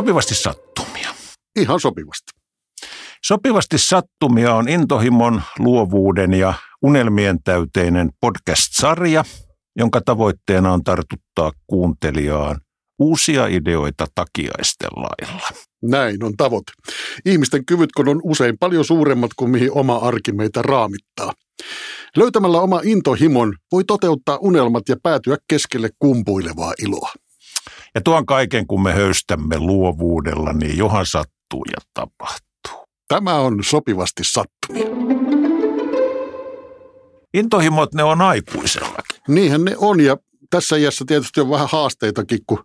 Sopivasti sattumia. Ihan sopivasti. Sopivasti sattumia on intohimon, luovuuden ja unelmien täyteinen podcast-sarja, jonka tavoitteena on tartuttaa kuuntelijaan uusia ideoita takiaisten lailla. Näin on tavoite. Ihmisten kyvyt on usein paljon suuremmat kuin mihin oma arki meitä raamittaa. Löytämällä oma intohimon voi toteuttaa unelmat ja päätyä keskelle kumpuilevaa iloa. Ja tuon kaiken, kun me höystämme luovuudella, niin johan sattuu ja tapahtuu. Tämä on sopivasti sattumia. Intohimot ne on aikuisellakin. Niinhän ne on ja tässä iässä tietysti on vähän haasteitakin, kun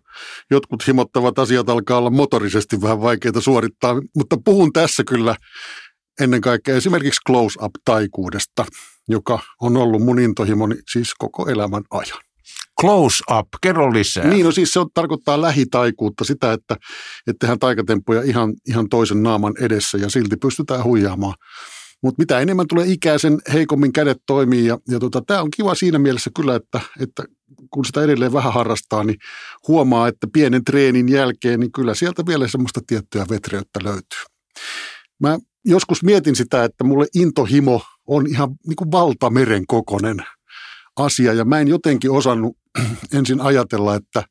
jotkut himottavat asiat alkaa olla motorisesti vähän vaikeita suorittaa, mutta puhun tässä kyllä ennen kaikkea esimerkiksi close-up-taikuudesta, joka on ollut mun intohimoni siis koko elämän ajan. Close up, kerro lisää. Niin, no siis se on, tarkoittaa lähitaikuutta, sitä, että, että tehdään taikatemppuja ihan, ihan toisen naaman edessä ja silti pystytään huijaamaan. Mutta mitä enemmän tulee ikää, sen heikommin kädet toimii ja, ja tota, tämä on kiva siinä mielessä kyllä, että, että kun sitä edelleen vähän harrastaa, niin huomaa, että pienen treenin jälkeen, niin kyllä sieltä vielä semmoista tiettyä vetreyttä löytyy. Mä joskus mietin sitä, että mulle intohimo on ihan niin kuin valtameren kokonen asia ja mä en jotenkin osannut ensin ajatella, että,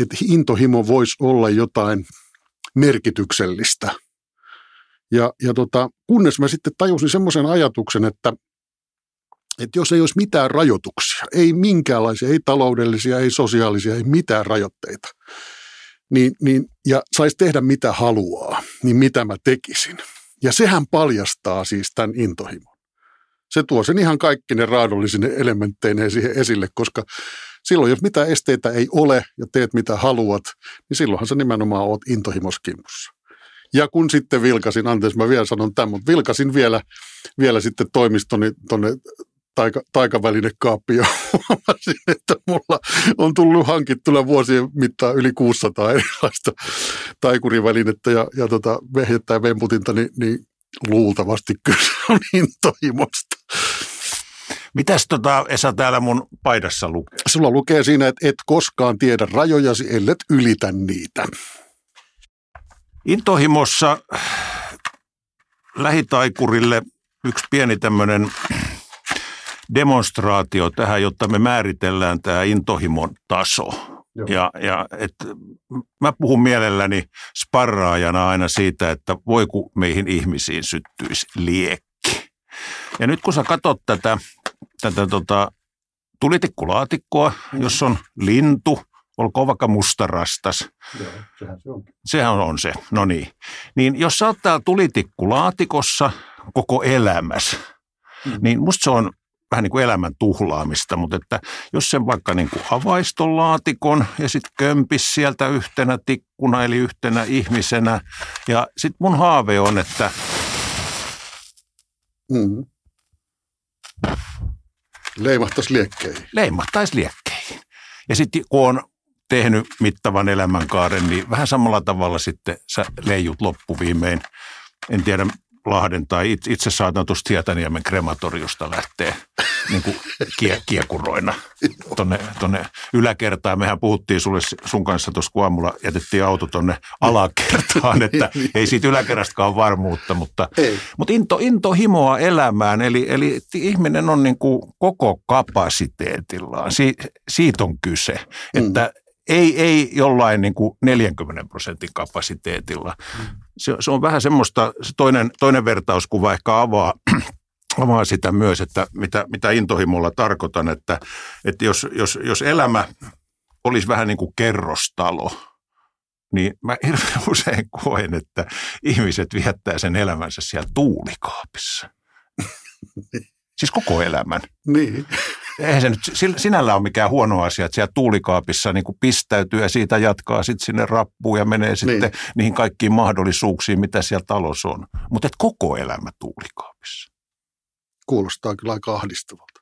että intohimo voisi olla jotain merkityksellistä. Ja, ja tota, kunnes mä sitten tajusin semmoisen ajatuksen, että, että jos ei olisi mitään rajoituksia, ei minkäänlaisia, ei taloudellisia, ei sosiaalisia, ei mitään rajoitteita, niin, niin, ja saisi tehdä mitä haluaa, niin mitä mä tekisin. Ja sehän paljastaa siis tämän intohimon. Se tuo sen ihan kaikki ne raadollisine elementteineen siihen esille, koska silloin jos mitään esteitä ei ole ja teet mitä haluat, niin silloinhan sä nimenomaan oot intohimoskimpussa. Ja kun sitten vilkasin, anteeksi mä vielä sanon tämän, mutta vilkasin vielä, vielä sitten toimistoni tuonne taika, taikavälinekaappi ja huomasin, että mulla on tullut hankittuna vuosien mittaan yli 600 erilaista taikurivälinettä ja, ja tota, vehjettä ja vemputinta, niin, niin luultavasti kyllä on intohimosta. Mitäs tota, Esa täällä mun paidassa lukee? Sulla lukee siinä, että et koskaan tiedä rajojasi, ellet ylitä niitä. Intohimossa lähitaikurille yksi pieni tämmöinen demonstraatio tähän, jotta me määritellään tämä intohimon taso. Joo. Ja, ja et, mä puhun mielelläni sparraajana aina siitä, että voi kun meihin ihmisiin syttyisi liekki. Ja nyt kun sä katsot tätä, tätä tota, tulitikkulaatikkoa, mm. jos on lintu, olkoon vaikka mustarastas. Joo, sehän se on. Sehän on se, no niin. Niin jos sä oot täällä tulitikku-laatikossa koko elämässä, mm. niin musta se on vähän niin kuin elämän tuhlaamista, mutta että jos sen vaikka niin kuin avaiston laatikon ja sitten kömpis sieltä yhtenä tikkuna eli yhtenä ihmisenä ja sitten mun haave on, että mm. leimahtaisi liekkeihin. Leimahtaisi liekkeihin. Ja sitten kun on tehnyt mittavan elämänkaaren, niin vähän samalla tavalla sitten sä leijut loppuviimein. En tiedä, Lahden tai itse, itse saatan tuosta Hietaniemen krematoriosta lähteä niin kuin kie, kiekuroina. Tonne, tonne yläkertaan. Mehän puhuttiin sulle sun kanssa tuossa, kun aamulla jätettiin auto tonne alakertaan, että ei siitä yläkerrastakaan varmuutta, mutta, mutta into, into himoa elämään, eli, eli ihminen on niin kuin koko kapasiteetillaan. Si, siitä on kyse, että mm ei, ei jollain niin kuin 40 prosentin kapasiteetilla. Se, se on vähän semmoista, se toinen, toinen vertauskuva ehkä avaa, avaa sitä myös, että mitä, mitä intohimolla tarkoitan, että, että jos, jos, jos elämä olisi vähän niin kuin kerrostalo, niin mä hirveän usein koen, että ihmiset viettää sen elämänsä siellä tuulikaapissa. siis koko elämän. Niin eihän se nyt sinällä ole mikään huono asia, että siellä tuulikaapissa niin kuin pistäytyy ja siitä jatkaa sitten sinne rappuun ja menee sitten niin. niihin kaikkiin mahdollisuuksiin, mitä siellä talossa on. Mutta et koko elämä tuulikaapissa. Kuulostaa kyllä aika ahdistavalta.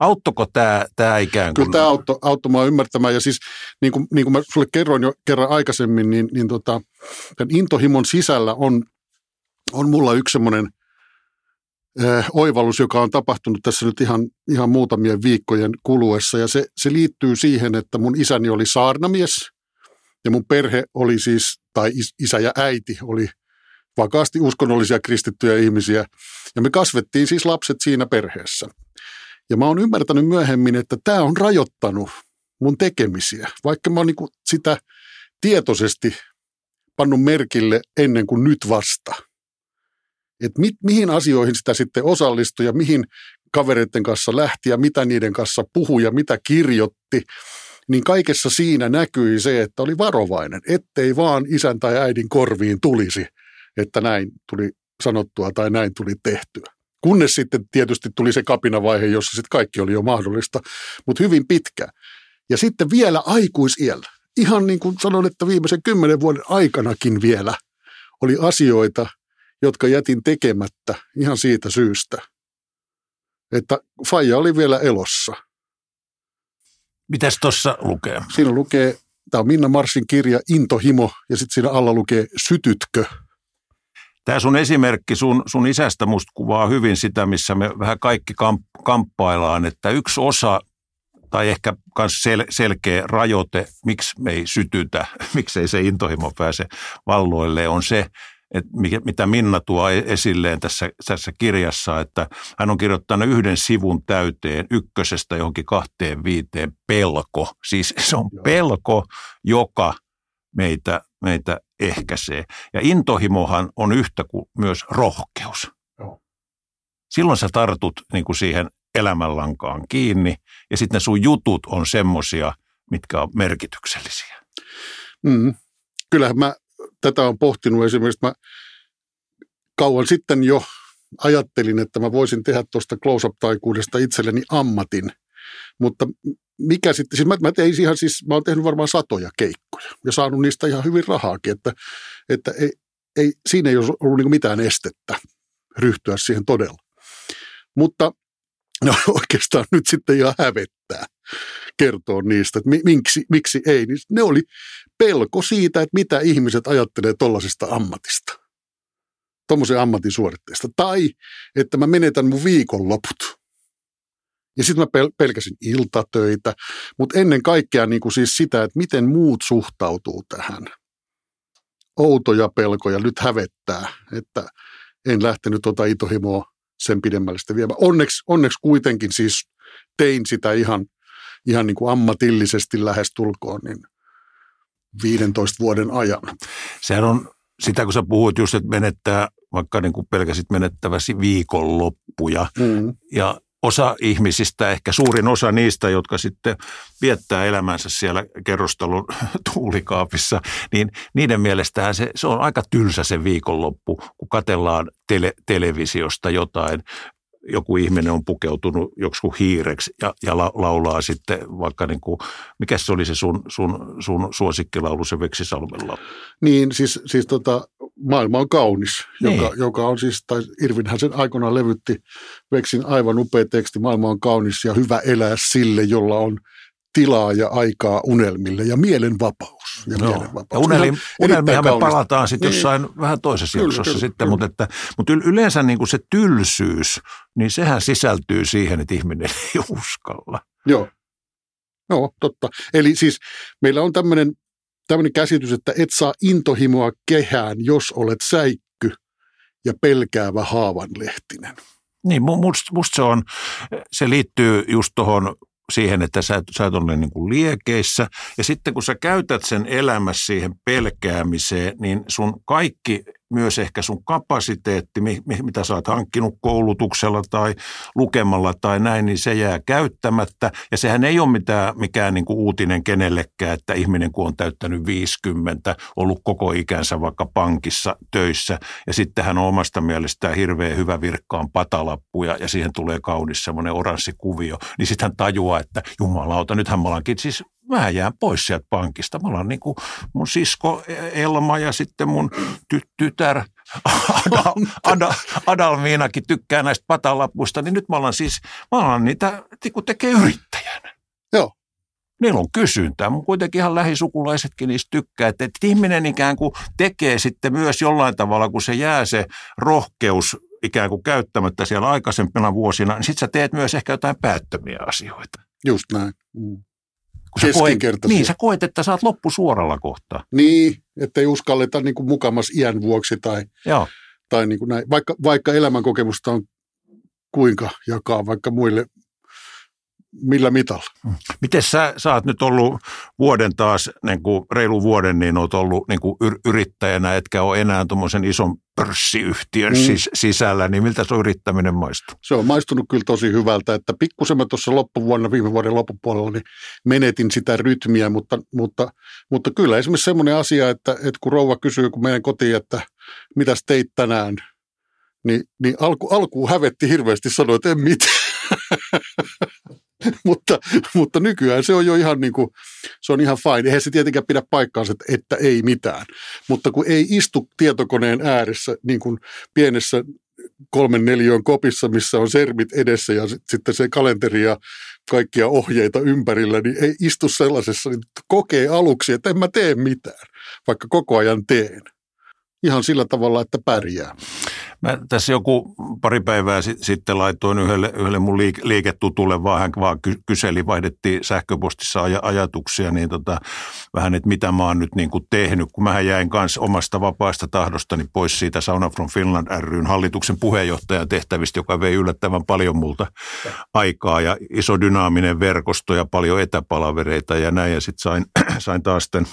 Auttoiko tämä, tämä ikään kuin? Kyllä tämä auttoi, auttoi mua ymmärtämään. Ja siis niin kuin, niin kuin mä sulle kerroin jo kerran aikaisemmin, niin, niin tota, tämän intohimon sisällä on, on mulla yksi semmoinen – oivallus, joka on tapahtunut tässä nyt ihan, ihan muutamien viikkojen kuluessa. Ja se, se liittyy siihen, että mun isäni oli saarnamies ja mun perhe oli siis tai isä ja äiti oli vakaasti uskonnollisia kristittyjä ihmisiä. Ja me kasvettiin siis lapset siinä perheessä. Ja mä oon ymmärtänyt myöhemmin, että tämä on rajoittanut mun tekemisiä, vaikka mä oon niin sitä tietoisesti pannut merkille ennen kuin nyt vasta. Että mi- mihin asioihin sitä sitten osallistui ja mihin kavereiden kanssa lähti ja mitä niiden kanssa puhui ja mitä kirjoitti, niin kaikessa siinä näkyi se, että oli varovainen, ettei vaan isän tai äidin korviin tulisi, että näin tuli sanottua tai näin tuli tehtyä. Kunnes sitten tietysti tuli se kapinavaihe, jossa sitten kaikki oli jo mahdollista, mutta hyvin pitkä. Ja sitten vielä aikuisiellä, ihan niin kuin sanon, että viimeisen kymmenen vuoden aikanakin vielä oli asioita, jotka jätin tekemättä ihan siitä syystä, että Faija oli vielä elossa. Mitäs tuossa lukee? Siinä lukee, tämä on Minna Marsin kirja Intohimo ja sitten siinä alla lukee Sytytkö. Tämä sun esimerkki sun, sun isästä musta kuvaa hyvin sitä, missä me vähän kaikki kamp, kamppaillaan, että yksi osa tai ehkä myös sel, selkeä rajoite, miksi me ei sytytä, miksei se intohimo pääse valloille, on se, että mitä Minna tuo e-, esilleen tässä, tässä kirjassa, että hän on kirjoittanut yhden sivun täyteen ykkösestä johonkin kahteen viiteen pelko. Siis se on pelko, joka meitä, meitä ehkäisee. Ja intohimohan on yhtä kuin myös rohkeus. Silloin sä tartut niin kuin siihen elämänlankaan kiinni ja sitten sun jutut on semmosia, mitkä on merkityksellisiä. Mm. Kyllähän mä tätä on pohtinut esimerkiksi, mä kauan sitten jo ajattelin, että mä voisin tehdä tuosta close-up-taikuudesta itselleni ammatin, mutta mikä sitten, siis mä, mä tein ihan siis, mä oon tehnyt varmaan satoja keikkoja ja saanut niistä ihan hyvin rahaakin, että, että ei, ei, siinä ei ole ollut niin mitään estettä ryhtyä siihen todella. Mutta no, oikeastaan nyt sitten ihan hävettää kertoa niistä, että miksi, miksi ei. Niin ne oli pelko siitä, että mitä ihmiset ajattelee tuollaisesta ammatista, tuommoisen ammatin suoritteesta. Tai että mä menetän mun viikonloput. Ja sitten mä pel- pelkäsin iltatöitä, mutta ennen kaikkea niin kuin siis sitä, että miten muut suhtautuu tähän. Outoja pelkoja nyt hävettää, että en lähtenyt tuota itohimoa sen pidemmälle sitten viemään. Onneksi, onneksi kuitenkin siis tein sitä ihan, ihan niin kuin ammatillisesti lähestulkoon niin 15 vuoden ajan. Sehän on sitä, kun sä puhuit just, että menettää, vaikka niin kuin pelkäsit menettäväsi viikonloppuja. Mm. Ja osa ihmisistä, ehkä suurin osa niistä, jotka sitten viettää elämänsä siellä kerrostalon tuulikaapissa, niin niiden mielestähän se, se on aika tylsä se viikonloppu, kun katellaan tele, televisiosta jotain joku ihminen on pukeutunut joku hiireksi ja, ja la, laulaa sitten vaikka niin kuin, mikä se oli se sun, sun, sun suosikkilaulu, se Veksisalmella? Niin, siis, siis tota, maailma on kaunis, niin. joka, joka on siis, tai Irvinhän sen aikoinaan levytti Veksin aivan upea teksti, maailma on kaunis ja hyvä elää sille, jolla on tilaa ja aikaa unelmille ja mielenvapaus. Ja, no. mielenvapaus. ja unelmi, unelmihan me palataan sitten niin. jossain vähän toisessa kyllä, jaksossa kyllä, sitten, kyllä. mutta, että, mutta yleensä niin kuin se tylsyys, niin sehän sisältyy siihen, että ihminen ei uskalla. Joo, no totta. Eli siis meillä on tämmöinen tämmöinen käsitys, että et saa intohimoa kehään, jos olet säikky ja pelkäävä haavanlehtinen. Niin, musta must se on, se liittyy just tuohon siihen, että sä, sä et ole niin kuin liekeissä. Ja sitten kun sä käytät sen elämässä siihen pelkäämiseen, niin sun kaikki myös ehkä sun kapasiteetti, mitä sä oot hankkinut koulutuksella tai lukemalla tai näin, niin se jää käyttämättä. Ja sehän ei ole mitään, mikään niin kuin uutinen kenellekään, että ihminen kun on täyttänyt 50, ollut koko ikänsä vaikka pankissa töissä ja sitten hän on omasta mielestään hirveän hyvä virkkaan patalappuja ja siihen tulee kaunis semmoinen oranssi kuvio, niin sitten hän tajuaa, että jumalauta, nythän me ollaankin siis mä jään pois sieltä pankista. Mä ollaan niin kuin mun sisko Elma ja sitten mun ty- tytär Adal, Adal, Adalmiinakin tykkää näistä patalapuista, niin nyt mä ollaan siis, mä ollaan niitä, kun tekee yrittäjänä. Joo. Niillä on kysyntää. Mun kuitenkin ihan lähisukulaisetkin niistä tykkää, että, että ihminen ikään kuin tekee sitten myös jollain tavalla, kun se jää se rohkeus ikään kuin käyttämättä siellä aikaisempina vuosina, niin sitten sä teet myös ehkä jotain päättömiä asioita. Just näin. Mm. Kun sä koet, niin, sä koet, että sä oot loppusuoralla kohtaa. Niin, ettei uskalleta niin kuin mukamas iän vuoksi tai, Joo. tai niin kuin näin. Vaikka, vaikka elämänkokemusta on kuinka jakaa vaikka muille millä mitalla. Miten sä, sä oot nyt ollut vuoden taas, niin kuin reilu vuoden, niin oot ollut niin kuin yr- yrittäjänä, etkä ole enää tuommoisen ison pörssiyhtiön Mm. mm. sis- sisällä, niin miltä se yrittäminen maistuu? Se on maistunut kyllä tosi hyvältä, että pikkusen mä tuossa loppuvuonna, viime vuoden loppupuolella, niin menetin sitä rytmiä, mutta, mutta, mutta kyllä esimerkiksi semmoinen asia, että, että kun rouva kysyy, kun meidän kotiin, että mitäs teit tänään, niin, niin alku, alkuun hävetti hirveästi sanoa, että en mitään. mutta, mutta nykyään se on jo ihan niin kuin, se on ihan fine. Eihän se tietenkään pidä paikkaansa, että, että ei mitään. Mutta kun ei istu tietokoneen ääressä niin kuin pienessä kolmen neliön kopissa, missä on sermit edessä ja sit- sitten se kalenteri ja kaikkia ohjeita ympärillä, niin ei istu sellaisessa, niin kokee aluksi, että en mä tee mitään, vaikka koko ajan teen. Ihan sillä tavalla, että pärjää. Mä tässä joku pari päivää sit, sitten laitoin yhdelle, yhdelle mun liike, liiketutulle, vaan hän vaan ky, kyseli, vaihdettiin sähköpostissa aj, ajatuksia, niin tota, vähän, että mitä mä oon nyt niin kuin tehnyt, kun mä jäin kanssa omasta vapaasta tahdostani pois siitä Sauna from Finland ryn hallituksen puheenjohtajan tehtävistä, joka vei yllättävän paljon multa aikaa ja iso dynaaminen verkosto ja paljon etäpalavereita ja näin, ja sitten sain, sain taas tämän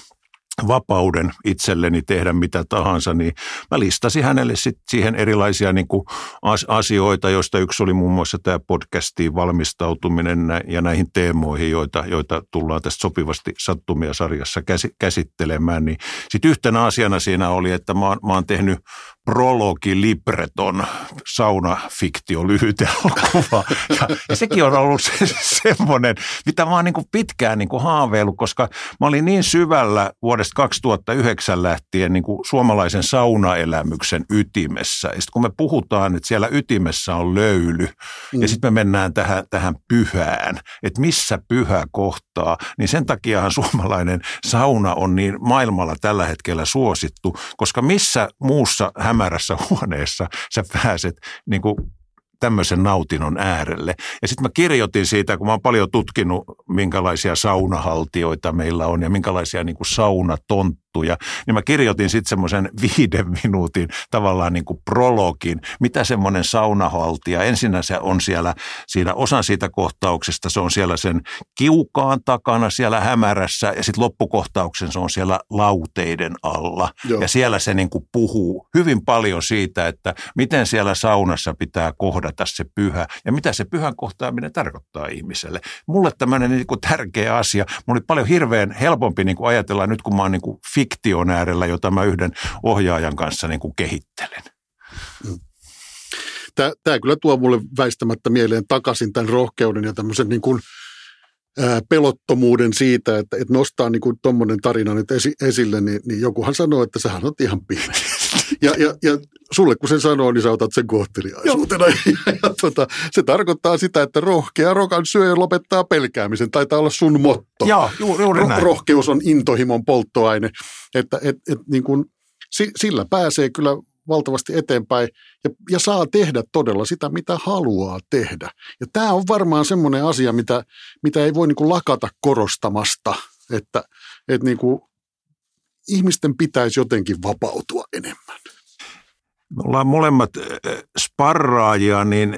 vapauden itselleni tehdä mitä tahansa, niin mä listasin hänelle sit siihen erilaisia niin kuin as- asioita, joista yksi oli muun muassa tämä podcastiin valmistautuminen ja näihin teemoihin, joita, joita tullaan tästä sopivasti sattumia sarjassa käsi- käsittelemään. Niin sitten yhtenä asiana siinä oli, että mä mä oon tehnyt prologi libreton saunafiktio lyhyt elokuva. Ja, ja sekin on ollut se, semmoinen, mitä mä oon niin kuin pitkään niin kuin haaveillut, koska mä olin niin syvällä vuodesta 2009 lähtien niin kuin suomalaisen saunaelämyksen ytimessä. Ja sitten kun me puhutaan, että siellä ytimessä on löyly mm. ja sitten me mennään tähän, tähän pyhään, että missä pyhä kohtaa, niin sen takiahan suomalainen sauna on niin maailmalla tällä hetkellä suosittu, koska missä muussa hämärässä huoneessa sä pääset niin kuin tämmöisen nautinnon äärelle. Ja sitten mä kirjoitin siitä, kun mä oon paljon tutkinut, minkälaisia saunahaltioita meillä on ja minkälaisia niin kuin saunatonttuja, niin mä kirjoitin sitten semmoisen viiden minuutin tavallaan niin kuin prologin, mitä semmoinen saunahaltija, ensinnä se on siellä, siinä osan siitä kohtauksesta, se on siellä sen kiukaan takana siellä hämärässä ja sitten loppukohtauksen se on siellä lauteiden alla. Joo. Ja siellä se niin kuin puhuu hyvin paljon siitä, että miten siellä saunassa pitää kohdata se pyhä ja mitä se pyhän kohtaaminen tarkoittaa ihmiselle. Mulle tämmöinen niin kuin tärkeä asia. Mulla oli paljon hirveän helpompi niin kuin ajatella nyt, kun mä oon niin kuin fiktion äärellä, jota mä yhden ohjaajan kanssa niin kuin kehittelen. Tämä kyllä tuo mulle väistämättä mieleen takaisin tämän rohkeuden ja tämmöisen niin kuin, pelottomuuden siitä, että, että nostaa niin tuommoinen tarina nyt esi, esille, niin, niin jokuhan sanoo, että sähän on ihan pimeä. Ja, ja, ja sulle kun sen sanoo, niin sä otat sen kohteliaisuutena. Ja, ja tota, se tarkoittaa sitä, että rohkea rokan syöjä lopettaa pelkäämisen. Taitaa olla sun motto. Joo, ju, juuri Ro- näin. rohkeus on intohimon polttoaine. Että et, et, niin kuin, si, sillä pääsee kyllä valtavasti eteenpäin ja, ja saa tehdä todella sitä, mitä haluaa tehdä. Ja tämä on varmaan semmoinen asia, mitä, mitä ei voi niin kuin lakata korostamasta, että, että niin kuin ihmisten pitäisi jotenkin vapautua enemmän. Me ollaan molemmat sparraajia, niin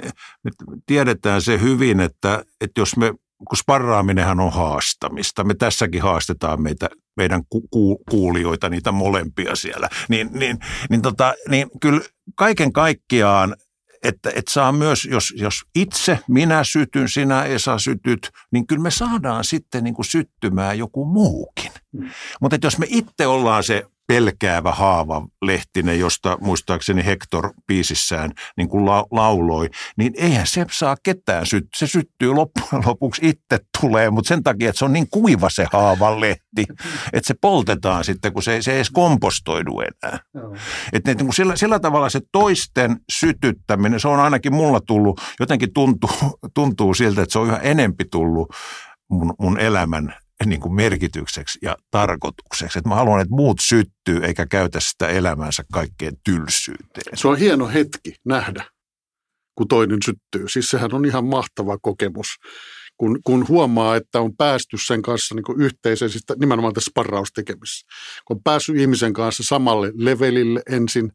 me tiedetään se hyvin, että, että jos me, kun sparraaminenhan on haastamista, me tässäkin haastetaan meitä, meidän ku, kuulijoita, niitä molempia siellä, niin, niin, niin, tota, niin kyllä kaiken kaikkiaan että, että saa myös, jos, jos itse, minä sytyn, sinä Esa sytyt, niin kyllä me saadaan sitten niin kuin syttymään joku muukin. Mm. Mutta jos me itse ollaan se pelkäävä haava lehtinen, josta muistaakseni Hector biisissään niin kuin la, lauloi, niin eihän se saa ketään syttyä. Se syttyy loppujen lopuksi itse tulee, mutta sen takia, että se on niin kuiva se haavan lehti, että se poltetaan sitten, kun se, se ei edes kompostoidu enää. Että niin kuin sillä, sillä tavalla se toisten sytyttäminen, se on ainakin mulla tullut, jotenkin tuntuu, tuntuu siltä, että se on yhä enempi tullut mun, mun elämän niin kuin merkitykseksi ja tarkoitukseksi. Että mä haluan, että muut syttyy eikä käytä sitä elämänsä kaikkeen tylsyyteen. Se on hieno hetki nähdä, kun toinen syttyy. Siis sehän on ihan mahtava kokemus. Kun, kun huomaa, että on päästy sen kanssa niin yhteiseen, siis nimenomaan tässä sparraustekemisessä. Kun on päässyt ihmisen kanssa samalle levelille ensin,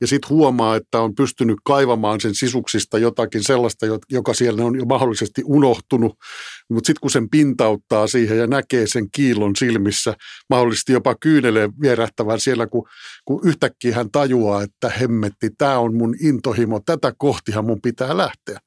ja sitten huomaa, että on pystynyt kaivamaan sen sisuksista jotakin sellaista, joka siellä on jo mahdollisesti unohtunut, mutta sitten kun sen pintauttaa siihen ja näkee sen kiilon silmissä, mahdollisesti jopa kyyneleen vierähtävän siellä, kun, kun yhtäkkiä hän tajuaa, että hemmetti, tämä on mun intohimo, tätä kohtihan mun pitää lähteä.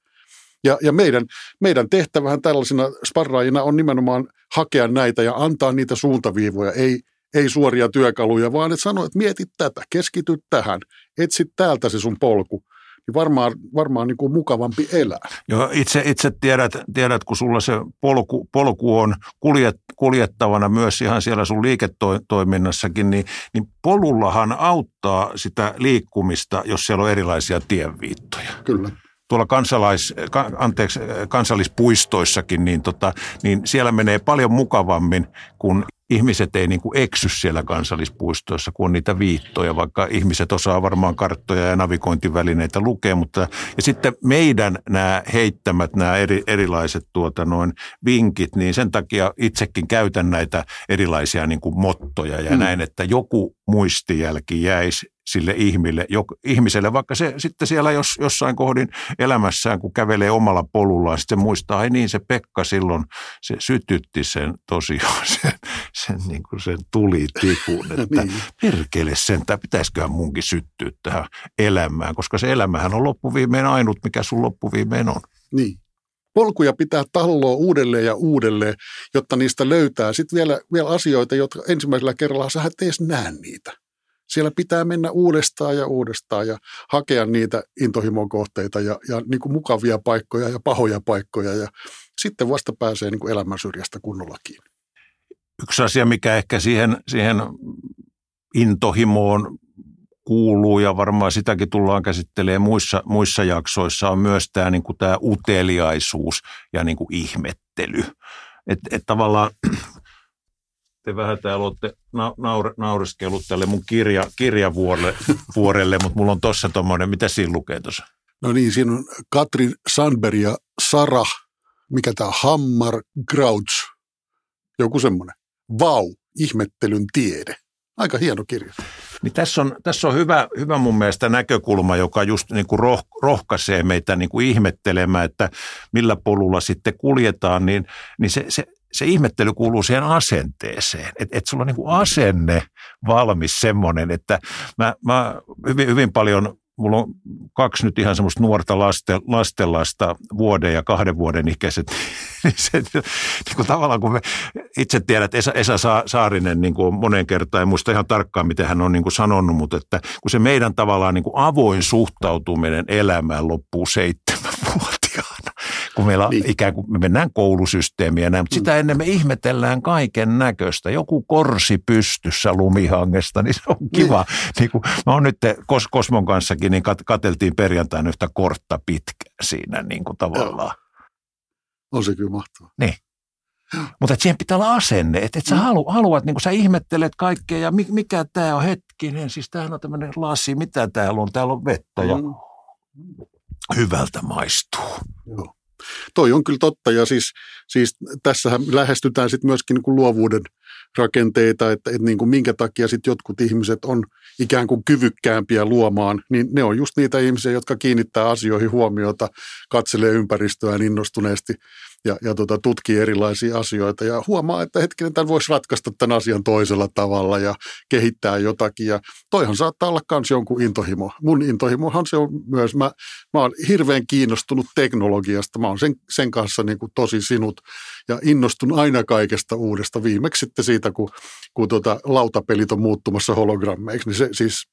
Ja, ja meidän, meidän tehtävähän tällaisina sparraajina on nimenomaan hakea näitä ja antaa niitä suuntaviivoja, ei, ei suoria työkaluja, vaan että sano, että mietit tätä, keskity tähän, etsit täältä se sun polku niin varmaan, varmaan niin kuin mukavampi elää. Joo, itse, itse tiedät, tiedät, kun sulla se polku, polku on kuljet, kuljettavana myös ihan siellä sun liiketoiminnassakin, niin, niin polullahan auttaa sitä liikkumista, jos siellä on erilaisia tienviittoja. Kyllä tuolla kansalais, anteeksi, kansallispuistoissakin, niin, tota, niin siellä menee paljon mukavammin, kun ihmiset ei niin kuin eksy siellä kansallispuistoissa, kun on niitä viittoja, vaikka ihmiset osaa varmaan karttoja ja navigointivälineitä lukea, mutta ja sitten meidän nämä heittämät, nämä eri, erilaiset tuota noin vinkit, niin sen takia itsekin käytän näitä erilaisia niin kuin mottoja ja mm. näin, että joku muistijälki jäisi sille ihmille, jo, ihmiselle, vaikka se sitten siellä jos, jossain kohdin elämässään, kun kävelee omalla polullaan, sitten muistaa, ai niin se Pekka silloin, se sytytti sen tosiaan, sen, sen, niin kuin sen tulitikun, että niin. perkele sen, tai pitäisiköhän munkin syttyä tähän elämään, koska se elämähän on loppuviimein ainut, mikä sun loppuviimein on. Niin. Polkuja pitää talloa uudelleen ja uudelleen, jotta niistä löytää sitten vielä, vielä asioita, jotka ensimmäisellä kerralla sä et edes näe niitä siellä pitää mennä uudestaan ja uudestaan ja hakea niitä intohimon kohteita ja, ja niin kuin mukavia paikkoja ja pahoja paikkoja ja sitten vasta pääsee niin kuin elämän syrjästä kunnolla kiinni. Yksi asia, mikä ehkä siihen, siihen intohimoon kuuluu ja varmaan sitäkin tullaan käsittelemään muissa, muissa jaksoissa, on myös tämä, niin kuin tämä uteliaisuus ja niin kuin ihmettely. Että et tavallaan te vähän täällä olette naur, naureskellut tälle mun kirja, kirjavuorelle, mutta mulla on tossa tuommoinen, mitä siinä lukee tuossa? No niin, siinä on Katrin Sandberg ja Sara, mikä tämä Hammar Grouch, joku semmoinen. Vau, ihmettelyn tiede. Aika hieno kirja. Niin tässä on, tässä on hyvä, hyvä mun mielestä näkökulma, joka just niin kuin roh, rohkaisee meitä niin kuin ihmettelemään, että millä polulla sitten kuljetaan, niin, niin se, se, se ihmettely kuuluu siihen asenteeseen. Että et sulla on niin asenne valmis semmoinen, että mä, mä hyvin, hyvin paljon mulla on kaksi nyt ihan semmoista nuorta laste, lastenlasta, vuoden ja kahden vuoden ikäiset. Niin se, niin kuin tavallaan kun me itse tiedät, Esa, Esa Saarinen niin kuin moneen kertaan, en muista ihan tarkkaan miten hän on niin kuin sanonut, mutta että kun se meidän tavallaan niin kuin avoin suhtautuminen elämään loppuu seitsemän vuotiaana, kun meillä niin. ikään kuin me mennään koulusysteemiä näin, mutta sitä ennen me ihmetellään kaiken näköistä. Joku korsi pystyssä lumihangesta, niin se on kiva. Niin. Niin kuin, mä oon nyt Kos, Kosmon kanssakin, niin kat, kateltiin perjantaina yhtä kortta pitkä siinä niin kuin tavallaan. On se kyllä mahtavaa. Niin. Mutta siihen pitää olla asenne, että et sä mm. halu, haluat, niin sä ihmettelet kaikkea ja mikä tämä on hetkinen, siis tämähän on tämmöinen lasi, mitä täällä on, täällä on vettä ja mm. hyvältä maistuu. Joo. Toi on kyllä totta ja siis, siis tässähän lähestytään sitten myöskin niin kuin luovuuden rakenteita, että, että niin kuin minkä takia sitten jotkut ihmiset on ikään kuin kyvykkäämpiä luomaan, niin ne on just niitä ihmisiä, jotka kiinnittää asioihin huomiota, katselee ympäristöään innostuneesti ja, ja tota, tutkii erilaisia asioita ja huomaa, että hetkinen, tämän voisi ratkaista tämän asian toisella tavalla ja kehittää jotakin. Ja toihan saattaa olla myös jonkun intohimo. Mun intohimohan se on myös, mä, mä oon hirveän kiinnostunut teknologiasta, mä oon sen, sen kanssa niin kuin tosi sinut ja innostun aina kaikesta uudesta. Viimeksi sitten siitä, kun, kun tota, lautapelit on muuttumassa hologrammeiksi, niin se siis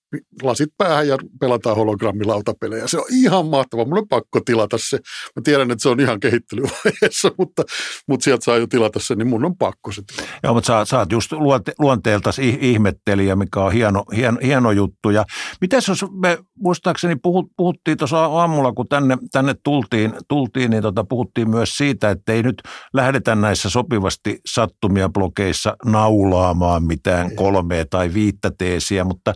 lasit päähän ja pelataan hologrammilautapelejä. Se on ihan mahtavaa. Mun on pakko tilata se. Mä tiedän, että se on ihan kehittelyvaiheessa, mutta, mutta sieltä saa jo tilata se, niin mun on pakko se tilata. Joo, mutta sä, sä oot just luonte, luonteelta ihmettelijä, mikä on hieno, hieno, hieno juttu. Ja miten jos me muistaakseni puhut, puhuttiin tuossa aamulla, kun tänne, tänne tultiin, tultiin niin tota, puhuttiin myös siitä, että ei nyt lähdetä näissä sopivasti sattumia blogeissa naulaamaan mitään kolmea tai viittä teesiä, mutta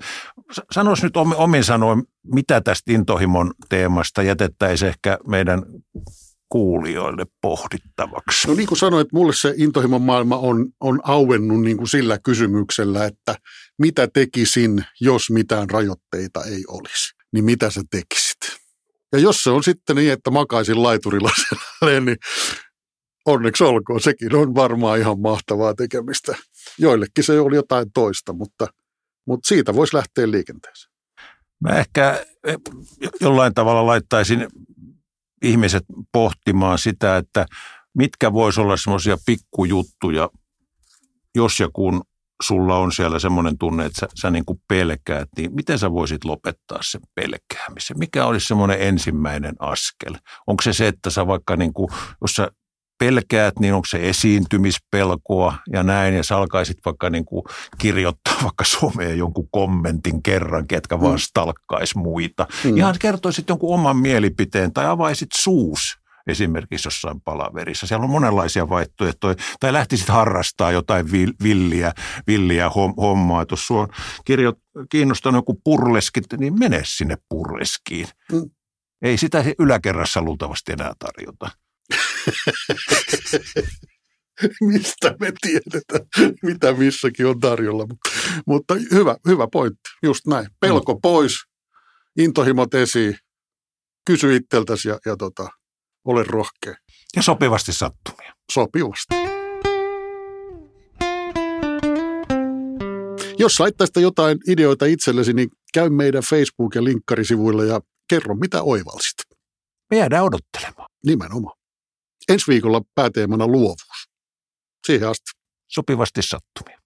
sanois nyt omin sanoin, mitä tästä intohimon teemasta jätettäisiin ehkä meidän kuulijoille pohdittavaksi? No niin kuin sanoit, mulle se intohimon maailma on, on auennut niin kuin sillä kysymyksellä, että mitä tekisin, jos mitään rajoitteita ei olisi, niin mitä sä tekisit? Ja jos se on sitten niin, että makaisin laiturilla siellä, niin onneksi olkoon, sekin on varmaan ihan mahtavaa tekemistä. Joillekin se oli jotain toista, mutta, mutta siitä voisi lähteä liikenteeseen. Mä ehkä eh, jollain tavalla laittaisin ihmiset pohtimaan sitä, että mitkä voisi olla semmoisia pikkujuttuja, jos ja kun sulla on siellä semmoinen tunne, että sä, sä niin kuin pelkäät, niin miten sä voisit lopettaa sen pelkäämisen? Mikä olisi semmoinen ensimmäinen askel? Onko se se, että sä vaikka, niin kuin, jos sä pelkäät, niin onko se esiintymispelkoa ja näin, ja sä alkaisit vaikka niin kuin kirjoittaa vaikka someen jonkun kommentin kerran, ketkä mm. vaan stalkkaisi muita. Mm. Ihan kertoisit jonkun oman mielipiteen tai avaisit suus esimerkiksi jossain palaverissa. Siellä on monenlaisia vaihtoehtoja. Tai lähtisit harrastaa jotain villiä, villiä hommaa. Jos sinua on kirjo, kiinnostanut joku purleskit, niin mene sinne purleskiin. Mm. Ei sitä yläkerrassa luultavasti enää tarjota. Mistä me tiedetään, mitä missäkin on tarjolla. Mutta hyvä, hyvä pointti, just näin. Pelko mm. pois, intohimot esiin, kysy itseltäsi ja, ja tota, ole rohkea. Ja sopivasti sattumia. Sopivasti. Jos laittaisit jotain ideoita itsellesi, niin käy meidän Facebook- ja linkkarisivuilla ja kerro, mitä oivalsit. Me jäädään odottelemaan. Nimenomaan. Ensi viikolla pääteemana luovuus. Siihen asti. Sopivasti sattumia.